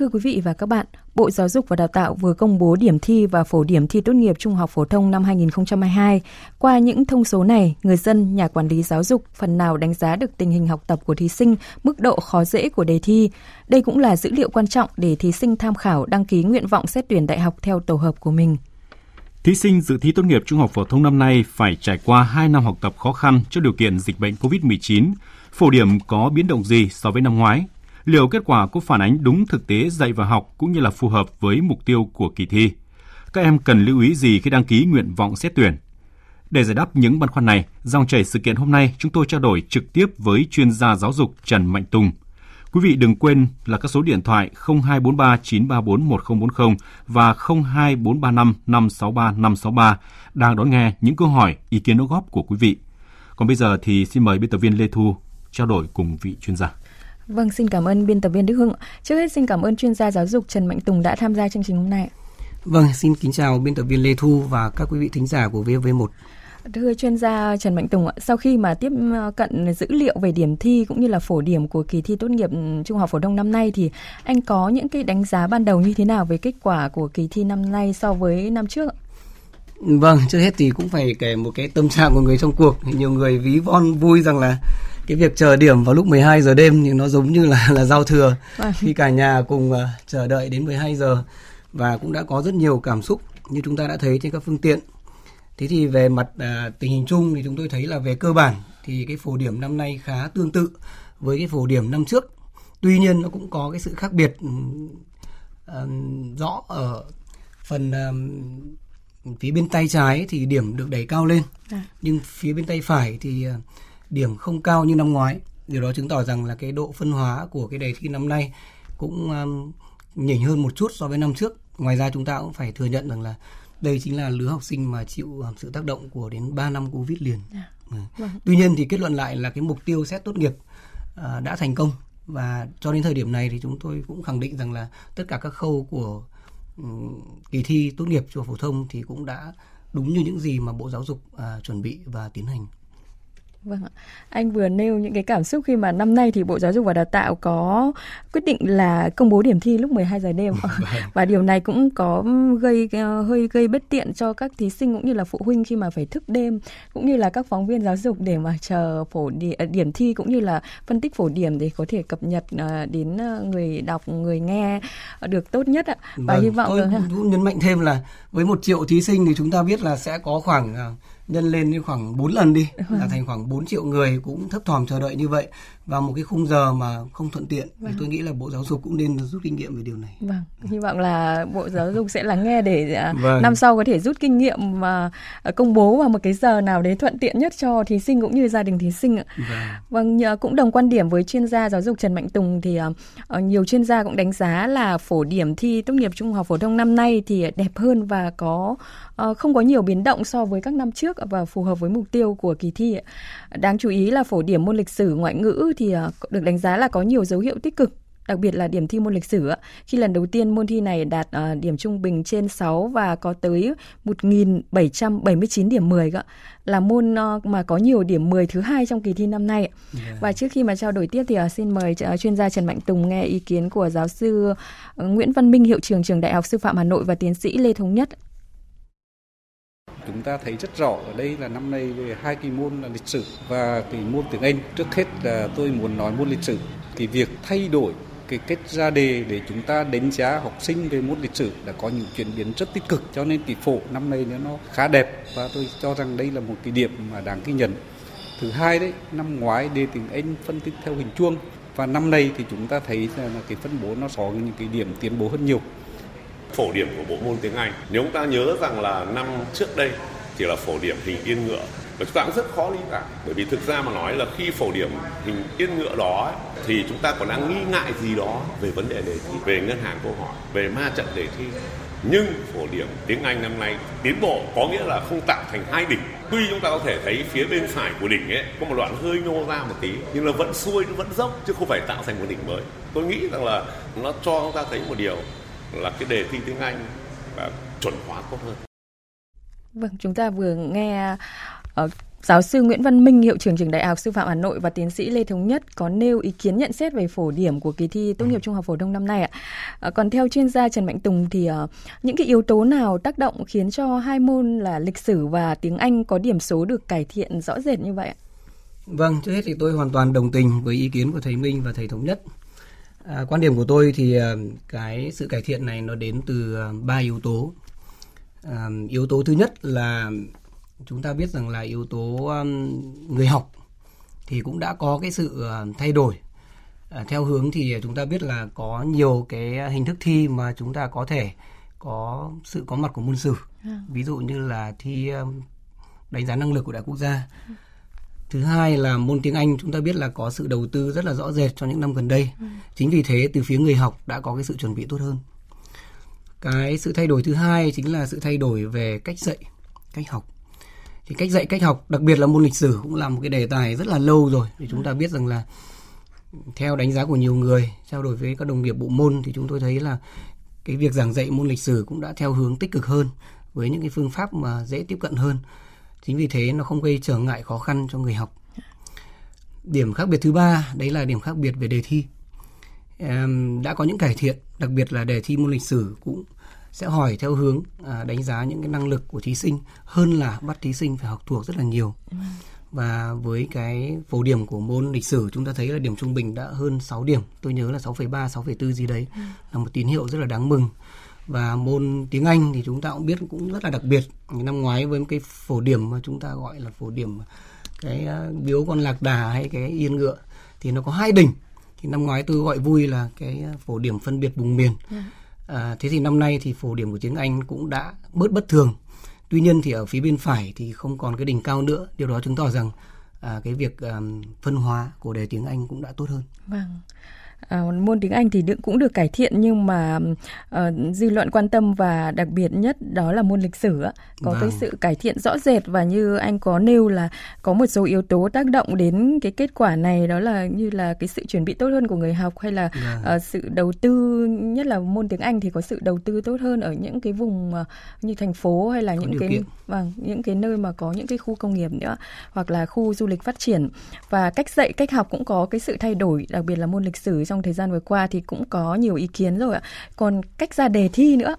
Thưa quý vị và các bạn, Bộ Giáo dục và Đào tạo vừa công bố điểm thi và phổ điểm thi tốt nghiệp trung học phổ thông năm 2022. Qua những thông số này, người dân, nhà quản lý giáo dục phần nào đánh giá được tình hình học tập của thí sinh, mức độ khó dễ của đề thi. Đây cũng là dữ liệu quan trọng để thí sinh tham khảo đăng ký nguyện vọng xét tuyển đại học theo tổ hợp của mình. Thí sinh dự thi tốt nghiệp trung học phổ thông năm nay phải trải qua 2 năm học tập khó khăn trước điều kiện dịch bệnh COVID-19. Phổ điểm có biến động gì so với năm ngoái? Liệu kết quả có phản ánh đúng thực tế dạy và học cũng như là phù hợp với mục tiêu của kỳ thi. Các em cần lưu ý gì khi đăng ký nguyện vọng xét tuyển? Để giải đáp những băn khoăn này, dòng chảy sự kiện hôm nay chúng tôi trao đổi trực tiếp với chuyên gia giáo dục Trần Mạnh Tùng. Quý vị đừng quên là các số điện thoại 0243 934 1040 và 02435 563 563 đang đón nghe những câu hỏi, ý kiến đóng góp của quý vị. Còn bây giờ thì xin mời biên tập viên Lê Thu trao đổi cùng vị chuyên gia. Vâng, xin cảm ơn biên tập viên Đức Hưng. Trước hết xin cảm ơn chuyên gia giáo dục Trần Mạnh Tùng đã tham gia chương trình hôm nay. Vâng, xin kính chào biên tập viên Lê Thu và các quý vị thính giả của VV1. Thưa chuyên gia Trần Mạnh Tùng, sau khi mà tiếp ờ, cận dữ liệu về điểm thi cũng như là phổ điểm của kỳ thi tốt nghiệp trung học phổ thông năm nay thì anh có những cái đánh giá ban đầu như thế nào về kết quả của kỳ thi năm nay so với năm trước? Vâng, trước hết thì cũng phải kể một cái tâm trạng của người trong cuộc. Nhiều người ví von vui rằng là cái việc chờ điểm vào lúc 12 giờ đêm thì nó giống như là là giao thừa vâng. khi cả nhà cùng uh, chờ đợi đến 12 giờ và cũng đã có rất nhiều cảm xúc như chúng ta đã thấy trên các phương tiện. Thế thì về mặt uh, tình hình chung thì chúng tôi thấy là về cơ bản thì cái phổ điểm năm nay khá tương tự với cái phổ điểm năm trước. Tuy nhiên nó cũng có cái sự khác biệt uh, rõ ở phần uh, phía bên tay trái thì điểm được đẩy cao lên, à. nhưng phía bên tay phải thì uh, điểm không cao như năm ngoái. Điều đó chứng tỏ rằng là cái độ phân hóa của cái đề thi năm nay cũng um, nhỉnh hơn một chút so với năm trước. Ngoài ra chúng ta cũng phải thừa nhận rằng là đây chính là lứa học sinh mà chịu um, sự tác động của đến 3 năm Covid liền. À, vâng. Tuy nhiên thì kết luận lại là cái mục tiêu xét tốt nghiệp uh, đã thành công và cho đến thời điểm này thì chúng tôi cũng khẳng định rằng là tất cả các khâu của um, kỳ thi tốt nghiệp trung học phổ thông thì cũng đã đúng như những gì mà Bộ Giáo dục uh, chuẩn bị và tiến hành. Vâng ạ. Anh vừa nêu những cái cảm xúc khi mà năm nay thì Bộ Giáo dục và Đào tạo có quyết định là công bố điểm thi lúc 12 giờ đêm vâng. và điều này cũng có gây ờ, hơi gây bất tiện cho các thí sinh cũng như là phụ huynh khi mà phải thức đêm cũng như là các phóng viên giáo dục để mà chờ phổ ờ, điểm thi cũng như là phân tích phổ điểm để có thể cập nhật ờ, đến người đọc người nghe được tốt nhất ạ. Và vâng, hy vọng tôi nhấn mạnh thêm là với một triệu thí sinh thì chúng ta biết là sẽ có khoảng nhân lên khoảng 4 lần đi vâng. là thành khoảng 4 triệu người cũng thấp thỏm chờ đợi như vậy vào một cái khung giờ mà không thuận tiện vâng. thì tôi nghĩ là bộ giáo dục cũng nên rút kinh nghiệm về điều này. Vâng, hy vọng là bộ giáo dục sẽ lắng nghe để à, vâng. năm sau có thể rút kinh nghiệm mà à, công bố vào một cái giờ nào đấy thuận tiện nhất cho thí sinh cũng như gia đình thí sinh ạ. Vâng, vâng cũng đồng quan điểm với chuyên gia giáo dục Trần Mạnh Tùng thì uh, nhiều chuyên gia cũng đánh giá là phổ điểm thi tốt nghiệp trung học phổ thông năm nay thì đẹp hơn và có uh, không có nhiều biến động so với các năm trước và phù hợp với mục tiêu của kỳ thi. Đáng chú ý là phổ điểm môn lịch sử ngoại ngữ thì ờ, được đánh giá là có nhiều dấu hiệu tích cực đặc biệt là điểm thi môn lịch sử khi lần đầu tiên môn thi này đạt uh, điểm trung bình trên 6 và có tới 1.779 điểm 10 là môn uh, mà có nhiều điểm 10 thứ hai trong kỳ thi năm nay. Yeah. Và trước khi mà trao đổi tiếp thì xin mời chuyên gia Trần Mạnh Tùng nghe ý kiến của giáo sư Nguyễn Văn Minh hiệu trưởng trường Đại học Sư phạm Hà Nội và tiến sĩ Lê Thống Nhất chúng ta thấy rất rõ ở đây là năm nay về hai kỳ môn là lịch sử và kỳ môn tiếng Anh. Trước hết là tôi muốn nói môn lịch sử. Cái việc thay đổi cái kết ra đề để chúng ta đánh giá học sinh về môn lịch sử đã có những chuyển biến rất tích cực cho nên kỳ phổ năm nay nó khá đẹp và tôi cho rằng đây là một cái điểm mà đáng ghi nhận. Thứ hai đấy, năm ngoái đề tiếng Anh phân tích theo hình chuông và năm nay thì chúng ta thấy là cái phân bố nó có những cái điểm tiến bộ hơn nhiều phổ điểm của bộ môn tiếng Anh. Nếu chúng ta nhớ rằng là năm trước đây chỉ là phổ điểm hình yên ngựa. Và chúng ta cũng rất khó lý giải, bởi vì thực ra mà nói là khi phổ điểm hình yên ngựa đó thì chúng ta còn đang nghi ngại gì đó về vấn đề đề thi, về ngân hàng câu hỏi, về ma trận đề thi. Nhưng phổ điểm tiếng Anh năm nay tiến bộ, có nghĩa là không tạo thành hai đỉnh. Tuy chúng ta có thể thấy phía bên phải của đỉnh ấy có một đoạn hơi nhô ra một tí, nhưng là vẫn xuôi, nó vẫn dốc, chứ không phải tạo thành một đỉnh mới. Tôi nghĩ rằng là nó cho chúng ta thấy một điều là cái đề thi tiếng Anh và chuẩn hóa tốt hơn. Vâng, chúng ta vừa nghe uh, Giáo sư Nguyễn Văn Minh, hiệu trưởng trường Đại học Sư phạm Hà Nội và tiến sĩ Lê Thống Nhất có nêu ý kiến nhận xét về phổ điểm của kỳ thi tốt nghiệp trung học phổ thông năm nay ạ. À, còn theo chuyên gia Trần Mạnh Tùng thì uh, những cái yếu tố nào tác động khiến cho hai môn là lịch sử và tiếng Anh có điểm số được cải thiện rõ rệt như vậy ạ? Vâng, trước hết thì tôi hoàn toàn đồng tình với ý kiến của thầy Minh và thầy Thống Nhất. À, quan điểm của tôi thì uh, cái sự cải thiện này nó đến từ ba uh, yếu tố. À, yếu tố thứ nhất là chúng ta biết rằng là yếu tố người học thì cũng đã có cái sự thay đổi à, theo hướng thì chúng ta biết là có nhiều cái hình thức thi mà chúng ta có thể có sự có mặt của môn sử à. ví dụ như là thi đánh giá năng lực của đại quốc gia thứ hai là môn tiếng anh chúng ta biết là có sự đầu tư rất là rõ rệt trong những năm gần đây. Ừ. chính vì thế từ phía người học đã có cái sự chuẩn bị tốt hơn. Cái sự thay đổi thứ hai chính là sự thay đổi về cách dạy cách học. Thì cách dạy cách học đặc biệt là môn lịch sử cũng là một cái đề tài rất là lâu rồi. Thì chúng ta biết rằng là theo đánh giá của nhiều người trao đổi với các đồng nghiệp bộ môn thì chúng tôi thấy là cái việc giảng dạy môn lịch sử cũng đã theo hướng tích cực hơn với những cái phương pháp mà dễ tiếp cận hơn chính vì thế nó không gây trở ngại khó khăn cho người học điểm khác biệt thứ ba đấy là điểm khác biệt về đề thi em đã có những cải thiện đặc biệt là đề thi môn lịch sử cũng sẽ hỏi theo hướng à, đánh giá những cái năng lực của thí sinh hơn là bắt thí sinh phải học thuộc rất là nhiều. Và với cái phổ điểm của môn lịch sử chúng ta thấy là điểm trung bình đã hơn 6 điểm, tôi nhớ là 6,3, 6,4 gì đấy là một tín hiệu rất là đáng mừng. Và môn tiếng Anh thì chúng ta cũng biết cũng rất là đặc biệt. Năm ngoái với cái phổ điểm mà chúng ta gọi là phổ điểm cái à, biếu con lạc đà hay cái yên ngựa thì nó có hai đỉnh. Thì năm ngoái tôi gọi vui là cái phổ điểm phân biệt vùng miền. Yeah À, thế thì năm nay thì phổ điểm của tiếng Anh cũng đã bớt bất thường. Tuy nhiên thì ở phía bên phải thì không còn cái đỉnh cao nữa. Điều đó chứng tỏ rằng à, cái việc um, phân hóa của đề tiếng Anh cũng đã tốt hơn. Vâng. À, môn tiếng Anh thì cũng được cải thiện nhưng mà uh, dư luận quan tâm và đặc biệt nhất đó là môn lịch sử có vâng. cái sự cải thiện rõ rệt và như anh có nêu là có một số yếu tố tác động đến cái kết quả này đó là như là cái sự chuẩn bị tốt hơn của người học hay là vâng. uh, sự đầu tư nhất là môn tiếng Anh thì có sự đầu tư tốt hơn ở những cái vùng uh, như thành phố hay là có những cái kiện. vâng những cái nơi mà có những cái khu công nghiệp nữa hoặc là khu du lịch phát triển và cách dạy cách học cũng có cái sự thay đổi đặc biệt là môn lịch sử trong thời gian vừa qua thì cũng có nhiều ý kiến rồi ạ. Còn cách ra đề thi nữa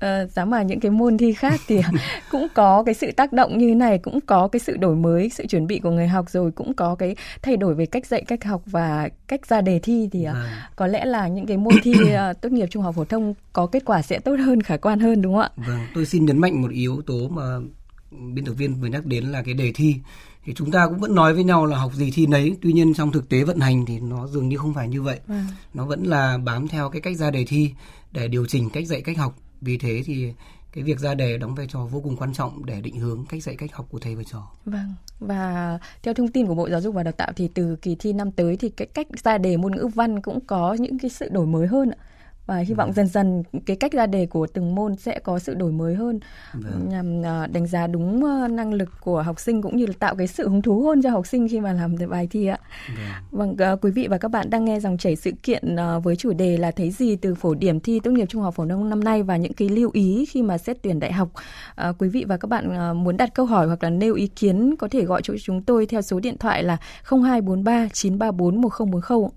À, giá mà những cái môn thi khác thì cũng có cái sự tác động như thế này cũng có cái sự đổi mới sự chuẩn bị của người học rồi cũng có cái thay đổi về cách dạy cách học và cách ra đề thi thì à. có lẽ là những cái môn thi uh, tốt nghiệp trung học phổ thông có kết quả sẽ tốt hơn khả quan hơn đúng không ạ? Vâng, tôi xin nhấn mạnh một yếu tố mà biên tập viên vừa nhắc đến là cái đề thi thì chúng ta cũng vẫn nói với nhau là học gì thi nấy tuy nhiên trong thực tế vận hành thì nó dường như không phải như vậy à. nó vẫn là bám theo cái cách ra đề thi để điều chỉnh cách dạy cách học vì thế thì cái việc ra đề đóng vai trò vô cùng quan trọng để định hướng cách dạy cách học của thầy và trò. Vâng. Và theo thông tin của Bộ Giáo dục và Đào tạo thì từ kỳ thi năm tới thì cái cách ra đề môn ngữ văn cũng có những cái sự đổi mới hơn ạ và hy vọng dần dần cái cách ra đề của từng môn sẽ có sự đổi mới hơn vâng. nhằm à, đánh giá đúng à, năng lực của học sinh cũng như là tạo cái sự hứng thú hơn cho học sinh khi mà làm bài thi ạ. Vâng, vâng quý vị và các bạn đang nghe dòng chảy sự kiện với chủ đề là thấy gì từ phổ điểm thi tốt nghiệp trung học phổ thông năm nay và những cái lưu ý khi mà xét tuyển đại học. À, quý vị và các bạn muốn đặt câu hỏi hoặc là nêu ý kiến có thể gọi cho chúng tôi theo số điện thoại là 0243 934 1040.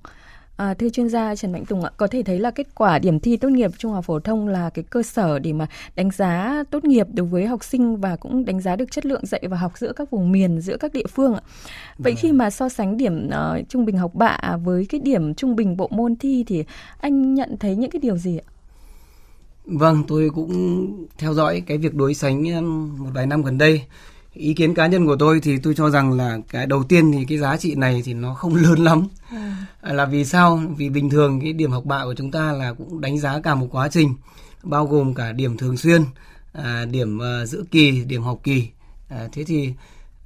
À, thưa chuyên gia Trần Mạnh Tùng ạ, có thể thấy là kết quả điểm thi tốt nghiệp trung học phổ thông là cái cơ sở để mà đánh giá tốt nghiệp đối với học sinh và cũng đánh giá được chất lượng dạy và học giữa các vùng miền, giữa các địa phương ạ. Vậy khi vâng. mà so sánh điểm uh, trung bình học bạ với cái điểm trung bình bộ môn thi thì anh nhận thấy những cái điều gì ạ? Vâng, tôi cũng theo dõi cái việc đối sánh một vài năm gần đây ý kiến cá nhân của tôi thì tôi cho rằng là cái đầu tiên thì cái giá trị này thì nó không lớn lắm. À. là vì sao? Vì bình thường cái điểm học bạ của chúng ta là cũng đánh giá cả một quá trình bao gồm cả điểm thường xuyên à, điểm uh, giữa kỳ điểm học kỳ. À, thế thì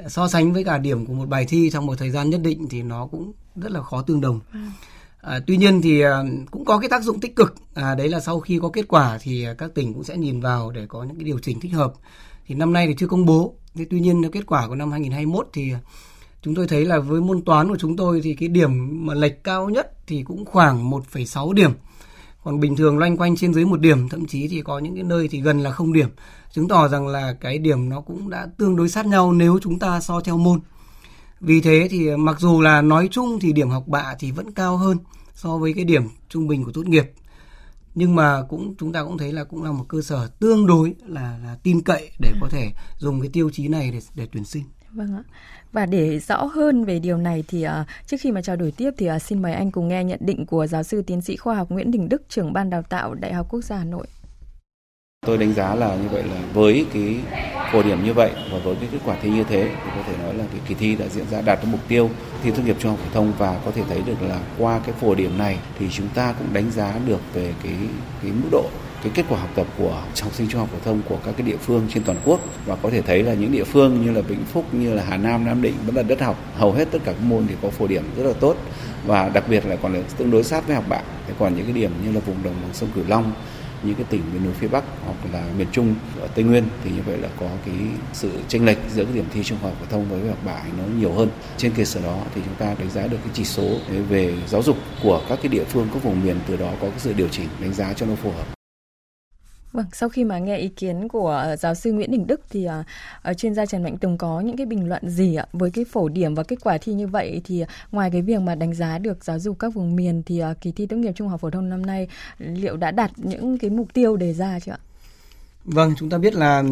so sánh với cả điểm của một bài thi trong một thời gian nhất định thì nó cũng rất là khó tương đồng. À. À, tuy nhiên thì à, cũng có cái tác dụng tích cực. À, đấy là sau khi có kết quả thì các tỉnh cũng sẽ nhìn vào để có những cái điều chỉnh thích hợp. Thì năm nay thì chưa công bố Thế tuy nhiên kết quả của năm 2021 thì chúng tôi thấy là với môn toán của chúng tôi thì cái điểm mà lệch cao nhất thì cũng khoảng 1,6 điểm. còn bình thường loanh quanh trên dưới một điểm thậm chí thì có những cái nơi thì gần là không điểm chứng tỏ rằng là cái điểm nó cũng đã tương đối sát nhau nếu chúng ta so theo môn vì thế thì mặc dù là nói chung thì điểm học bạ thì vẫn cao hơn so với cái điểm trung bình của tốt nghiệp nhưng mà cũng chúng ta cũng thấy là cũng là một cơ sở tương đối là là tin cậy để có thể dùng cái tiêu chí này để để tuyển sinh. Vâng ạ. Và để rõ hơn về điều này thì uh, trước khi mà trao đổi tiếp thì uh, xin mời anh cùng nghe nhận định của giáo sư tiến sĩ khoa học Nguyễn Đình Đức, trưởng ban đào tạo Đại học Quốc gia Hà Nội. Tôi đánh giá là như vậy là với cái phổ điểm như vậy và với cái kết quả thi như thế thì có thể nói là cái kỳ thi đã diễn ra đạt được mục tiêu thi tốt nghiệp trung học phổ thông và có thể thấy được là qua cái phổ điểm này thì chúng ta cũng đánh giá được về cái cái mức độ, cái kết quả học tập của học sinh trung học phổ thông của các cái địa phương trên toàn quốc. Và có thể thấy là những địa phương như là Vĩnh Phúc, như là Hà Nam Nam Định vẫn là đất học. Hầu hết tất cả các môn thì có phổ điểm rất là tốt. Và đặc biệt là còn là tương đối sát với học bạ. Còn những cái điểm như là vùng đồng bằng sông Cửu Long những cái tỉnh miền núi phía Bắc hoặc là miền Trung ở Tây Nguyên thì như vậy là có cái sự chênh lệch giữa cái điểm thi trung học phổ thông với học bạ nó nhiều hơn. Trên cơ sở đó thì chúng ta đánh giá được cái chỉ số về giáo dục của các cái địa phương, các vùng miền, từ đó có cái sự điều chỉnh đánh giá cho nó phù hợp. Vâng, sau khi mà nghe ý kiến của ờ, giáo sư Nguyễn Đình Đức thì uh, chuyên gia Trần Mạnh Tùng có những cái bình luận gì ạ? Với cái phổ điểm và kết quả thi như vậy thì ngoài cái việc mà đánh giá được giáo dục các vùng miền thì uh, kỳ thi tốt nghiệp trung học phổ thông năm nay liệu đã đạt những cái mục tiêu đề ra chưa ạ? Vâng, chúng ta biết là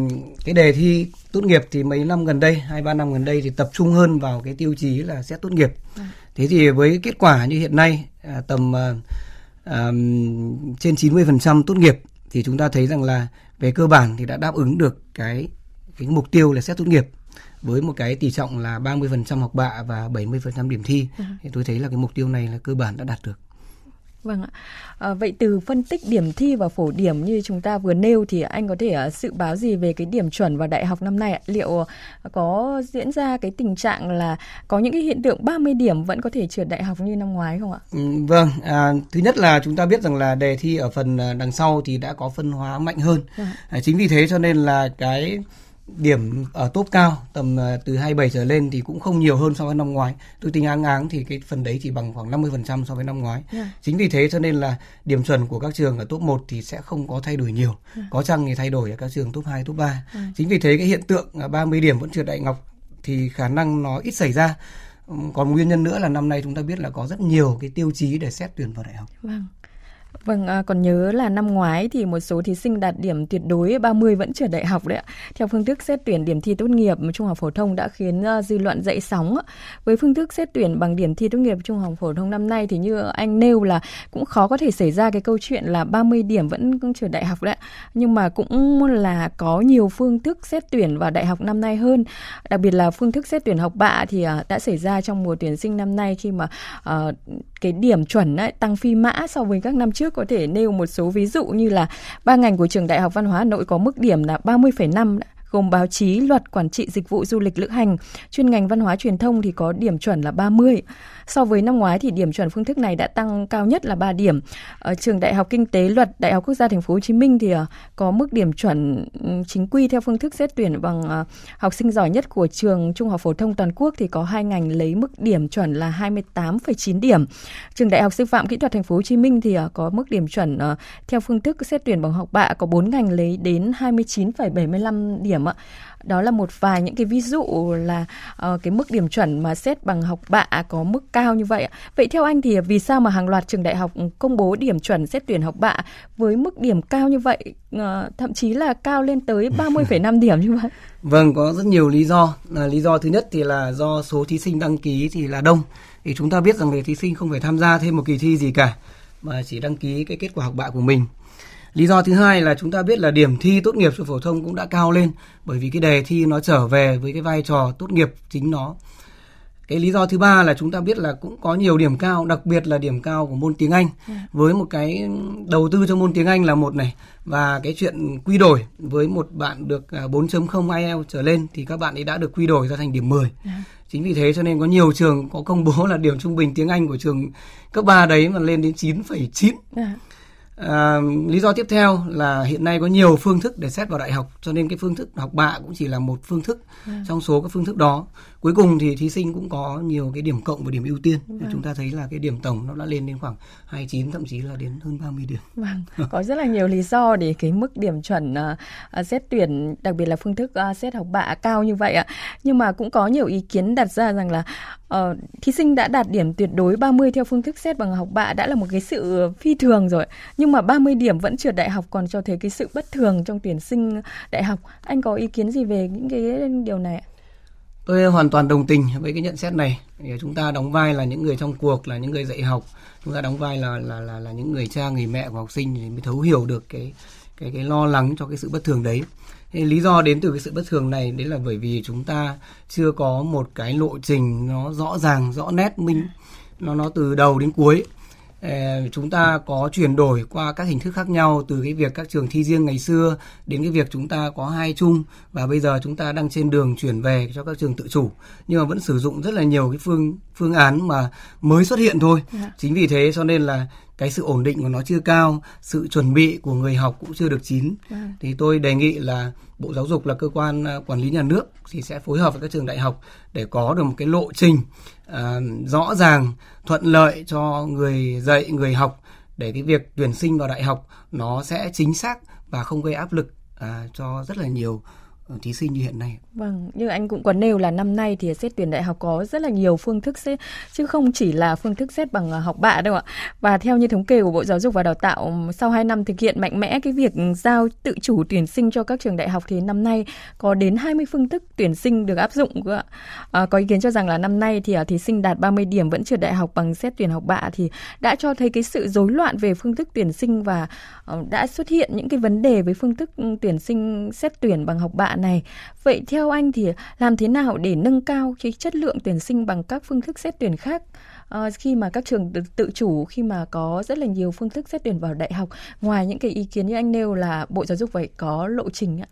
cái đề thi tốt nghiệp thì mấy năm gần đây, hai ba năm gần đây thì tập trung hơn vào cái tiêu chí là xét tốt nghiệp. À. Thế thì với kết quả như hiện nay à, tầm uh, um, trên 90% tốt nghiệp thì chúng ta thấy rằng là về cơ bản thì đã đáp ứng được cái cái mục tiêu là xét tốt nghiệp với một cái tỷ trọng là 30% học bạ và 70% điểm thi. Ừ. Thì tôi thấy là cái mục tiêu này là cơ bản đã đạt được. Vâng ạ. À, vậy từ phân tích điểm thi và phổ điểm như chúng ta vừa nêu thì anh có thể uh, dự báo gì về cái điểm chuẩn vào đại học năm nay ạ? Liệu uh, có diễn ra cái tình trạng là có những cái hiện tượng 30 điểm vẫn có thể trượt đại học như năm ngoái không ạ? Ừ, vâng, à, thứ nhất là chúng ta biết rằng là đề thi ở phần đằng sau thì đã có phân hóa mạnh hơn. Vâng. À, chính vì thế cho nên là cái điểm ở top cao tầm ờ, từ 27 trở lên thì cũng không nhiều hơn so với năm ngoái. Tôi tính áng áng thì cái phần đấy chỉ bằng khoảng 50% so với năm ngoái. Yeah. Dạ. Chính vì thế cho nên là điểm chuẩn của các trường ở top 1 thì sẽ không có thay đổi nhiều. Yeah. Dạ. Có chăng thì thay đổi ở các trường top 2, top 3. Yeah. Dạ. Chính vì thế cái hiện tượng 30 điểm vẫn trượt đại ngọc thì khả năng nó ít xảy ra. Còn nguyên nhân nữa là năm nay chúng ta biết là có rất nhiều cái tiêu chí để xét tuyển vào đại học. Vâng. Vâng, à, còn nhớ là năm ngoái thì một số thí sinh đạt điểm tuyệt đối 30 vẫn trượt đại học đấy ạ. Theo phương thức xét tuyển điểm thi tốt nghiệp trung học phổ thông đã khiến uh, dư luận dậy sóng. Với phương thức xét tuyển bằng điểm thi tốt nghiệp trung học phổ thông năm nay thì như anh nêu là cũng khó có thể xảy ra cái câu chuyện là 30 điểm vẫn trượt đại học đấy. Nhưng mà cũng là có nhiều phương thức xét tuyển vào đại học năm nay hơn. Đặc biệt là phương thức xét tuyển học bạ thì uh, đã xảy ra trong mùa tuyển sinh năm nay khi mà uh, cái điểm chuẩn ấy, tăng phi mã so với các năm trước có thể nêu một số ví dụ như là ba ngành của trường Đại học Văn hóa Hà Nội có mức điểm là 30,5 gồm báo chí, luật, quản trị dịch vụ du lịch lữ hành, chuyên ngành văn hóa truyền thông thì có điểm chuẩn là 30. So với năm ngoái thì điểm chuẩn phương thức này đã tăng cao nhất là 3 điểm. Ở trường Đại học Kinh tế Luật Đại học Quốc gia Thành phố Hồ Chí Minh thì ờ, có mức điểm chuẩn ừ, chính quy theo phương thức xét tuyển bằng ờ, học sinh giỏi nhất của trường Trung học phổ thông toàn quốc thì có hai ngành lấy mức điểm chuẩn là 28,9 điểm. Trường Đại học Sư phạm Kỹ thuật Thành phố Hồ Chí Minh thì ờ, có mức điểm chuẩn theo phương thức xét tuyển bằng học bạ có 4 ngành lấy đến 29,75 điểm ạ. Đó là một vài những cái ví dụ là uh, cái mức điểm chuẩn mà xét bằng học bạ có mức cao như vậy vậy theo anh thì vì sao mà hàng loạt trường đại học công bố điểm chuẩn xét tuyển học bạ với mức điểm cao như vậy uh, thậm chí là cao lên tới 30,5 điểm như vậy? Vâng có rất nhiều lý do. Là lý do thứ nhất thì là do số thí sinh đăng ký thì là đông. Thì chúng ta biết rằng là thí sinh không phải tham gia thêm một kỳ thi gì cả mà chỉ đăng ký cái kết quả học bạ của mình Lý do thứ hai là chúng ta biết là điểm thi tốt nghiệp trung phổ thông cũng đã cao lên bởi vì cái đề thi nó trở về với cái vai trò tốt nghiệp chính nó. Cái lý do thứ ba là chúng ta biết là cũng có nhiều điểm cao, đặc biệt là điểm cao của môn tiếng Anh. À. Với một cái đầu tư cho môn tiếng Anh là một này và cái chuyện quy đổi với một bạn được 4.0 à, IELTS trở lên thì các bạn ấy đã được quy đổi ra thành điểm 10. À. Chính vì thế cho nên có nhiều trường có công bố là điểm trung bình tiếng Anh của trường cấp 3 đấy mà lên đến 9,9. À lý do tiếp theo là hiện nay có nhiều phương thức để xét vào đại học cho nên cái phương thức học bạ cũng chỉ là một phương thức à. trong số các phương thức đó. Cuối cùng thì thí sinh cũng có nhiều cái điểm cộng và điểm ưu tiên. Vâng. Chúng ta thấy là cái điểm tổng nó đã lên đến khoảng 29 thậm chí là đến hơn 30 điểm. Vâng, có rất là nhiều lý do để cái mức điểm chuẩn uh, xét tuyển đặc biệt là phương thức uh, xét học bạ cao như vậy ạ. Nhưng mà cũng có nhiều ý kiến đặt ra rằng là uh, thí sinh đã đạt điểm tuyệt đối 30 theo phương thức xét bằng học bạ đã là một cái sự phi thường rồi. Nhưng mà 30 điểm vẫn trượt đại học còn cho thấy cái sự bất thường trong tuyển sinh đại học. Anh có ý kiến gì về những cái điều này ạ? Tôi hoàn toàn đồng tình với cái nhận xét này. Chúng ta đóng vai là những người trong cuộc, là những người dạy học, chúng ta đóng vai là là là là những người cha, người mẹ của học sinh thì mới thấu hiểu được cái cái cái lo lắng cho cái sự bất thường đấy. Thế lý do đến từ cái sự bất thường này đấy là bởi vì chúng ta chưa có một cái lộ trình nó rõ ràng, rõ nét minh nó nó từ đầu đến cuối chúng ta có chuyển đổi qua các hình thức khác nhau từ cái việc các trường thi riêng ngày xưa đến cái việc chúng ta có hai chung và bây giờ chúng ta đang trên đường chuyển về cho các trường tự chủ nhưng mà vẫn sử dụng rất là nhiều cái phương phương án mà mới xuất hiện thôi yeah. Dạ. chính vì thế cho nên là cái sự ổn định của nó chưa cao sự chuẩn bị của người học cũng chưa được chín. Vâng. thì tôi đề nghị là bộ giáo dục là cơ quan à, quản lý nhà nước thì sẽ phối hợp với các trường đại học để có được một cái lộ trình uh, rõ ràng thuận lợi cho người dạy người học để cái việc tuyển sinh vào đại học nó sẽ chính xác và không gây áp lực uh, cho rất là nhiều Ờ, thí sinh như hiện nay. Vâng, như anh cũng có nêu là năm nay thì xét tuyển đại học có rất là nhiều phương thức xét chứ không chỉ là phương thức xét bằng à, học bạ đâu ạ. Và theo như thống kê của Bộ Giáo dục và Đào tạo sau 2 năm thực hiện mạnh mẽ cái việc giao tự chủ tuyển sinh cho các trường đại học thì năm nay có đến 20 phương thức tuyển sinh được áp dụng ạ. À, có ý kiến cho rằng là năm nay thì à, thí sinh đạt 30 điểm vẫn trượt đại học bằng xét tuyển học bạ thì đã cho thấy cái sự rối loạn về phương thức tuyển sinh và ờ, đã xuất hiện những cái vấn đề với phương thức tuyển sinh xét tuyển bằng học bạ này. Vậy theo anh thì làm thế nào để nâng cao cái chất lượng tuyển sinh bằng các phương thức xét tuyển khác? À, khi mà các trường tự, tự chủ khi mà có rất là nhiều phương thức xét tuyển vào đại học ngoài những cái ý kiến như anh nêu là bộ giáo dục phải có lộ trình ạ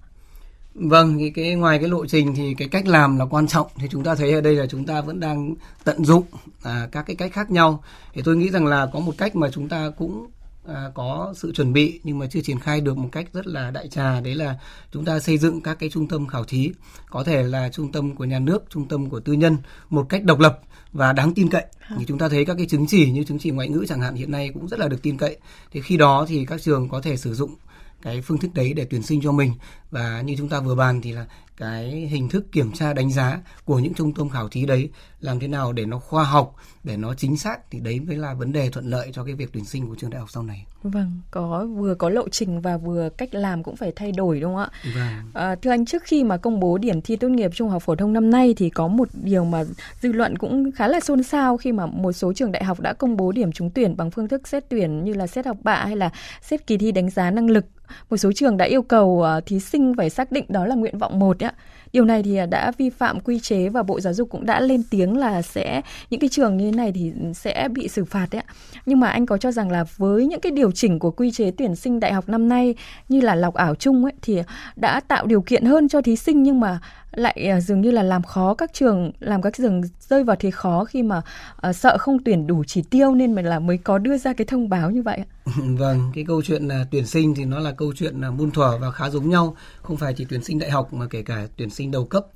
Vâng, cái, cái ngoài cái lộ trình thì cái cách làm là quan trọng. Thì chúng ta thấy ở đây là chúng ta vẫn đang tận dụng à, các cái cách khác nhau. Thì tôi nghĩ rằng là có một cách mà chúng ta cũng à, có sự chuẩn bị nhưng mà chưa triển khai được một cách rất là đại trà. Đấy là chúng ta xây dựng các cái trung tâm khảo thí. Có thể là trung tâm của nhà nước trung tâm của tư nhân một cách độc lập và đáng tin cậy. Thì chúng ta thấy các cái chứng chỉ như chứng chỉ ngoại ngữ chẳng hạn hiện nay cũng rất là được tin cậy. Thì khi đó thì các trường có thể sử dụng cái phương thức đấy để tuyển sinh cho mình. Và như chúng ta vừa bàn thì là cái hình thức kiểm tra đánh giá của những trung tâm khảo thí đấy làm thế nào để nó khoa học để nó chính xác thì đấy mới là vấn đề thuận lợi cho cái việc tuyển sinh của trường đại học sau này. Vâng, có vừa có lộ trình và vừa cách làm cũng phải thay đổi đúng không ạ? Vâng. À, thưa anh trước khi mà công bố điểm thi tốt nghiệp trung học phổ thông năm nay thì có một điều mà dư luận cũng khá là xôn xao khi mà một số trường đại học đã công bố điểm trúng tuyển bằng phương thức xét tuyển như là xét học bạ hay là xét kỳ thi đánh giá năng lực một số trường đã yêu cầu uh, thí sinh phải xác định đó là nguyện vọng một á. Điều này thì đã vi phạm quy chế và Bộ Giáo dục cũng đã lên tiếng là sẽ, những cái trường như thế này thì sẽ bị xử phạt đấy ạ. Nhưng mà anh có cho rằng là với những cái điều chỉnh của quy chế tuyển sinh đại học năm nay như là lọc ảo chung ấy, thì đã tạo điều kiện hơn cho thí sinh nhưng mà lại uh, dường như là làm khó các trường làm các trường rơi vào thế khó khi mà uh, sợ không tuyển đủ chỉ tiêu nên mình là mới có đưa ra cái thông báo như vậy ạ. vâng, cái câu chuyện là tuyển sinh thì nó là câu chuyện là muôn thuở và khá giống nhau, không phải chỉ tuyển sinh đại học mà kể cả tuyển sinh đầu cấp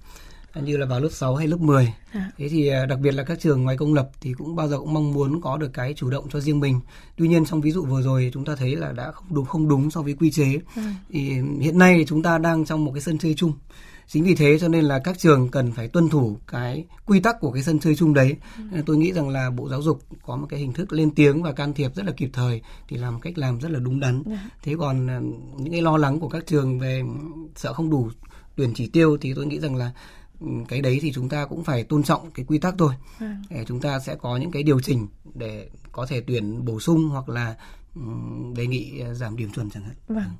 như là vào lớp 6 hay lớp 10. À. Thế thì đặc biệt là các trường ngoài công lập thì cũng bao giờ cũng mong muốn có được cái chủ động cho riêng mình. Tuy nhiên trong ví dụ vừa rồi chúng ta thấy là đã không đúng không đúng so với quy chế. À. Thì hiện nay thì chúng ta đang trong một cái sân chơi chung chính vì thế cho nên là các trường cần phải tuân thủ cái quy tắc của cái sân chơi chung đấy ừ. tôi nghĩ rằng là bộ giáo dục có một cái hình thức lên tiếng và can thiệp rất là kịp thời thì làm cách làm rất là đúng đắn ừ. thế còn ờ, những cái lo lắng của các trường về sợ không đủ tuyển chỉ tiêu thì tôi nghĩ rằng là ừ, cái đấy thì chúng ta cũng phải tôn trọng cái quy tắc thôi để chúng ta sẽ có những cái điều chỉnh để có thể tuyển bổ sung hoặc là đề nghị ờ, giảm điểm chuẩn chẳng hạn. Vâng.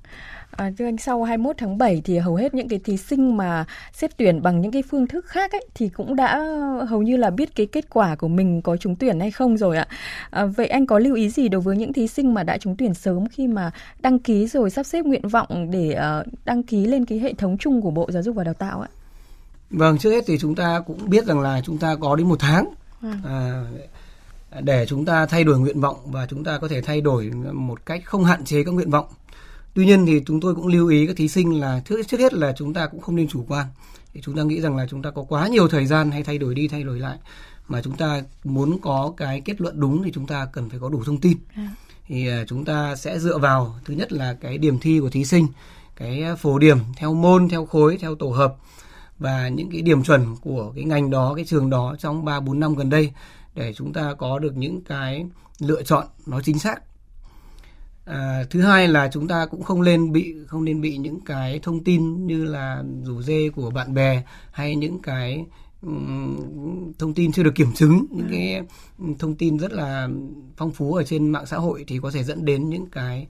À, thưa anh sau 21 tháng 7 thì hầu hết những cái thí sinh mà xét tuyển bằng những cái phương thức khác ấy thì cũng đã hầu như là biết cái kết quả của mình có trúng tuyển hay không rồi ạ. À, vậy anh có lưu ý gì đối với những thí sinh mà đã trúng tuyển sớm khi mà đăng ký rồi sắp xếp nguyện vọng để uh, đăng ký lên cái hệ thống chung của Bộ Giáo dục và Đào tạo ạ? Vâng, trước hết thì chúng ta cũng biết rằng là chúng ta có đến một tháng. À. Để chúng ta thay đổi nguyện vọng và chúng ta có thể thay đổi một cách không hạn chế các nguyện vọng. Tuy nhiên thì chúng tôi cũng lưu ý các thí sinh là trước trước hết là chúng ta cũng không nên chủ quan. Thì chúng ta nghĩ rằng là chúng ta có quá nhiều thời gian hay thay đổi đi thay đổi lại mà chúng ta muốn có cái kết luận đúng thì chúng ta cần phải có đủ thông tin. À. Thì à, chúng ta sẽ dựa vào thứ nhất là cái điểm thi của thí sinh, cái phổ điểm theo môn, theo khối, theo tổ hợp và những cái điểm chuẩn của cái ngành đó, cái trường đó trong 3 4 năm gần đây để chúng ta có được những cái lựa chọn nó chính xác. À, thứ hai là chúng ta cũng không nên bị không nên bị những cái thông tin như là rủ dê của bạn bè hay những cái thông tin chưa được kiểm chứng những cái thông tin rất là phong phú ở trên mạng xã hội thì có thể dẫn đến những cái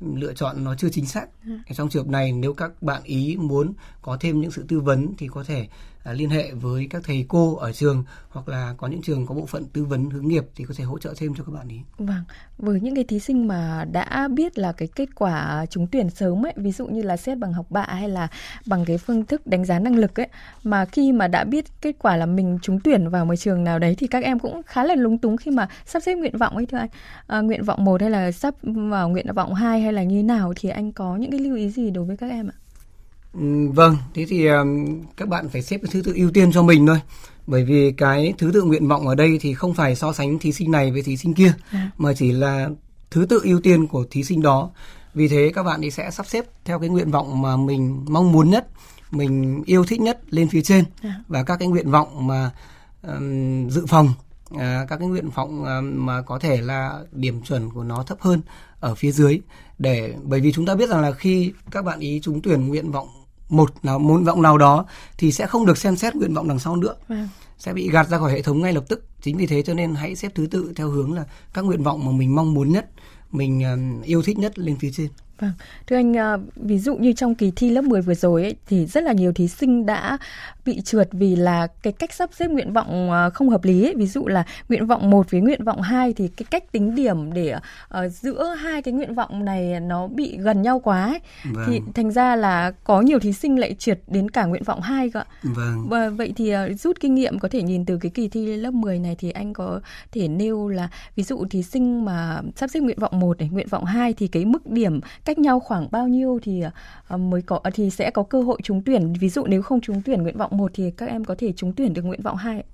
lựa chọn nó chưa chính xác. Ừ. Trong trường hợp này nếu các bạn ý muốn có thêm những sự tư vấn thì có thể À, liên hệ với các thầy cô ở trường hoặc là có những trường có bộ phận tư vấn hướng nghiệp thì có thể hỗ trợ thêm cho các bạn ý. Vâng, với những cái thí sinh mà đã biết là cái kết quả trúng tuyển sớm ấy, ví dụ như là xét bằng học bạ hay là bằng cái phương thức đánh giá năng lực ấy, mà khi mà đã biết kết quả là mình trúng tuyển vào một trường nào đấy thì các em cũng khá là lúng túng khi mà sắp xếp nguyện vọng ấy thưa anh. À, nguyện vọng một hay là sắp vào nguyện vọng 2 hay là như nào thì anh có những cái lưu ý gì đối với các em ạ? Vâng, thế thì các bạn phải xếp cái thứ tự ưu tiên cho mình thôi. Bởi vì cái thứ tự nguyện vọng ở đây thì không phải so sánh thí sinh này với thí sinh kia, à. mà chỉ là thứ tự ưu tiên của thí sinh đó. Vì thế các bạn thì sẽ sắp xếp theo cái nguyện vọng mà mình mong muốn nhất, mình yêu thích nhất lên phía trên à. và các cái nguyện vọng mà um, dự phòng à, các cái nguyện vọng à, mà có thể là điểm chuẩn của nó thấp hơn ở phía dưới để bởi vì chúng ta biết rằng là khi các bạn ý trúng tuyển nguyện vọng một nào nguyện vọng nào đó thì sẽ không được xem xét nguyện vọng đằng sau nữa. À. sẽ bị gạt ra khỏi hệ thống ngay lập tức. Chính vì thế cho nên hãy xếp thứ tự theo hướng là các nguyện vọng mà mình mong muốn nhất mình yêu thích nhất lên phía trên Vâng, thưa anh, à, ví dụ như trong kỳ thi lớp 10 vừa rồi ấy, thì rất là nhiều thí sinh đã bị trượt vì là cái cách sắp xếp nguyện vọng à, không hợp lý. Ấy. Ví dụ là nguyện vọng 1 với nguyện vọng 2 thì cái cách tính điểm để uh, giữa hai cái nguyện vọng này nó bị gần nhau quá ấy. Vâng. Thì thành ra là có nhiều thí sinh lại trượt đến cả nguyện vọng 2 cơ. Vâng. Và vậy thì uh, rút kinh nghiệm có thể nhìn từ cái kỳ thi lớp 10 này thì anh có thể nêu là ví dụ thí sinh mà sắp xếp nguyện vọng 1 này, nguyện vọng 2 thì cái mức điểm cách nhau khoảng bao nhiêu thì uh, mới có uh, thì sẽ có cơ hội trúng tuyển ví dụ nếu không trúng tuyển nguyện vọng 1 thì các em có thể trúng tuyển được nguyện vọng 2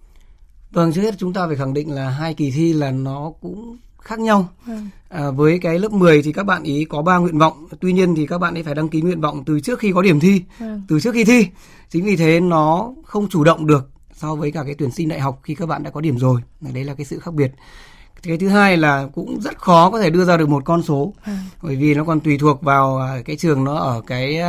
Vâng, trước hết chúng ta phải khẳng định là hai kỳ thi là nó cũng khác nhau. Vâng. À, với cái lớp 10 thì các bạn ý có 3 nguyện vọng, tuy nhiên thì các bạn ấy phải đăng ký nguyện vọng từ trước khi có điểm thi, vâng. từ trước khi thi. Chính vì thế nó không chủ động được so với cả cái tuyển sinh đại học khi các bạn đã có điểm rồi. Đấy là cái sự khác biệt cái thứ hai là cũng rất khó có thể đưa ra được một con số à. bởi vì nó còn tùy thuộc vào à, cái trường nó ở cái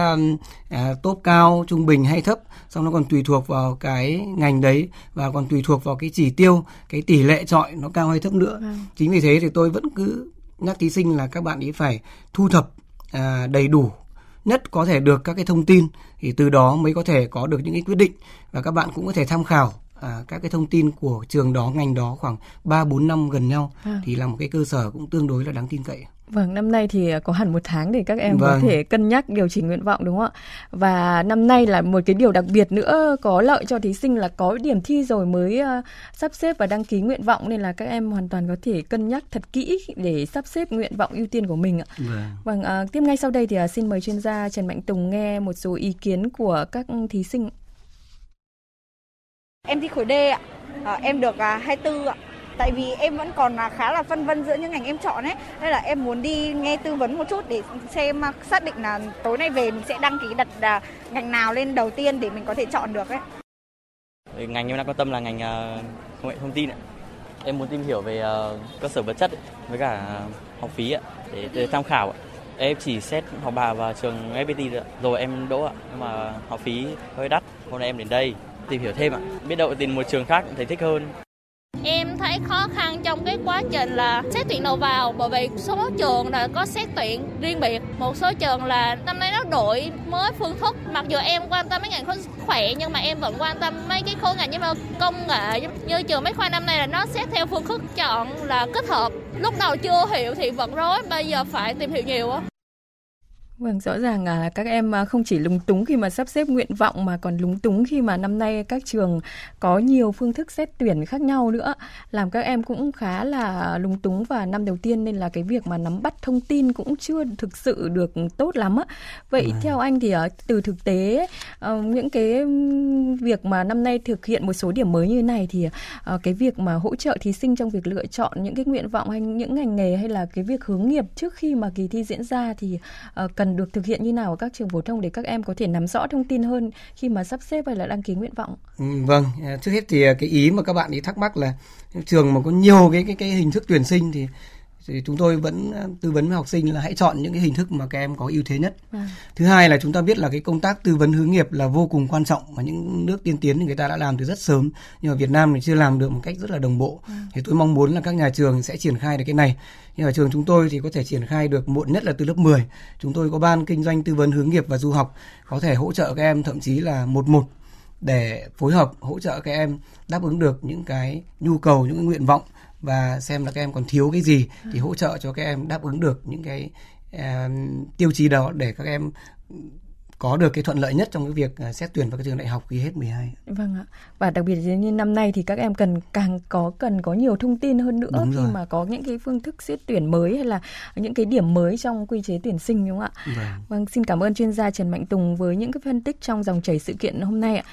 à, top cao trung bình hay thấp xong nó còn tùy thuộc vào cái ngành đấy và còn tùy thuộc vào cái chỉ tiêu cái tỷ lệ chọi nó cao hay thấp nữa à. chính vì thế thì tôi vẫn cứ nhắc thí sinh là các bạn ý phải thu thập à, đầy đủ nhất có thể được các cái thông tin thì từ đó mới có thể có được những cái quyết định và các bạn cũng có thể tham khảo à, các cái thông tin của trường đó ngành đó khoảng 3 4 năm gần nhau à. thì là một cái cơ sở cũng tương đối là đáng tin cậy. Vâng, năm nay thì có hẳn một tháng để các em vâng. có thể cân nhắc điều chỉnh nguyện vọng đúng không ạ? Và năm nay là một cái điều đặc biệt nữa có lợi cho thí sinh là có điểm thi rồi mới uh, sắp xếp và đăng ký nguyện vọng nên là các em hoàn toàn có thể cân nhắc thật kỹ để sắp xếp nguyện vọng ưu tiên của mình ạ. Vâng, vâng uh, tiếp ngay sau đây thì uh, xin mời chuyên gia Trần Mạnh Tùng nghe một số ý kiến của các thí sinh. Em thi khối D ạ. À, em được à, 24 ạ. Tại vì em vẫn còn là khá là phân vân giữa những ngành em chọn ấy. Nên là em muốn đi nghe tư vấn một chút để xem à, xác định là tối nay về mình sẽ đăng ký đặt à, ngành nào lên đầu tiên để mình có thể chọn được ấy. Ngành em đang quan tâm là ngành à, công nghệ thông tin ạ. Em muốn tìm hiểu về à, cơ sở vật chất ấy, với cả học phí ạ, để, để tham khảo ạ. Em chỉ xét học bà vào trường FPT rồi em đỗ ạ, nhưng mà học phí hơi đắt. Hôm nay em đến đây tìm hiểu thêm ạ. Biết đâu tìm một trường khác thấy thích hơn. Em thấy khó khăn trong cái quá trình là xét tuyển đầu vào bởi vì số trường là có xét tuyển riêng biệt. Một số trường là năm nay nó đổi mới phương thức. Mặc dù em quan tâm mấy ngành khỏe nhưng mà em vẫn quan tâm mấy cái khối ngành như là công nghệ như trường mấy khoa năm nay là nó xét theo phương thức chọn là kết hợp. Lúc đầu chưa hiểu thì vẫn rối, bây giờ phải tìm hiểu nhiều á. Vâng, rõ ràng là các em à, không chỉ lúng túng khi mà sắp xếp nguyện vọng mà còn lúng túng khi mà năm nay các trường có nhiều phương thức xét tuyển khác nhau nữa, làm các em cũng khá là lúng túng và năm đầu tiên nên là cái việc mà nắm bắt thông tin cũng chưa thực sự được tốt lắm á. Vậy à. theo anh thì à, từ thực tế ờ, những cái việc mà năm nay thực hiện một số điểm mới như này thì ờ, cái việc mà hỗ trợ thí sinh trong việc lựa chọn những cái nguyện vọng hay những ngành nghề hay là cái việc hướng nghiệp trước khi mà kỳ thi diễn ra thì ờ, cần cần được thực hiện như nào ở các trường phổ thông để các em có thể nắm rõ thông tin hơn khi mà sắp xếp hay là đăng ký nguyện vọng? Ừ, vâng, à, trước hết thì à, cái ý mà các bạn ấy thắc mắc là trường mà có nhiều cái cái cái hình thức tuyển sinh thì thì chúng tôi vẫn à, tư vấn với học sinh là hãy chọn những cái hình thức mà các em có ưu thế nhất. À. Thứ hai là chúng ta biết là cái công tác tư vấn hướng nghiệp là vô cùng quan trọng và những nước tiên tiến thì người ta đã làm từ rất sớm nhưng mà Việt Nam thì chưa làm được một cách rất là đồng bộ. À. Thì tôi mong muốn là các nhà trường sẽ triển khai được cái này. Nhưng ở trường chúng tôi thì có thể triển khai được muộn nhất là từ lớp 10. Chúng tôi có ban kinh doanh tư vấn hướng nghiệp và du học có thể hỗ trợ các em thậm chí là một một để phối hợp hỗ trợ các em đáp ứng được những cái nhu cầu những cái nguyện vọng và xem là các em còn thiếu cái gì thì hỗ trợ cho các em đáp ứng được những cái uh, tiêu chí đó để các em có được cái thuận lợi nhất trong cái việc uh, xét tuyển vào các trường đại học khi hết 12. Vâng ạ. Và đặc biệt như năm nay thì các em cần càng có cần có nhiều thông tin hơn nữa Đúng khi rồi. mà có những cái phương thức xét tuyển mới hay là những cái điểm mới trong quy chế tuyển sinh đúng không ạ? Vâng. vâng xin cảm ơn chuyên gia Trần Mạnh Tùng với những cái phân tích trong dòng chảy sự kiện hôm nay ạ.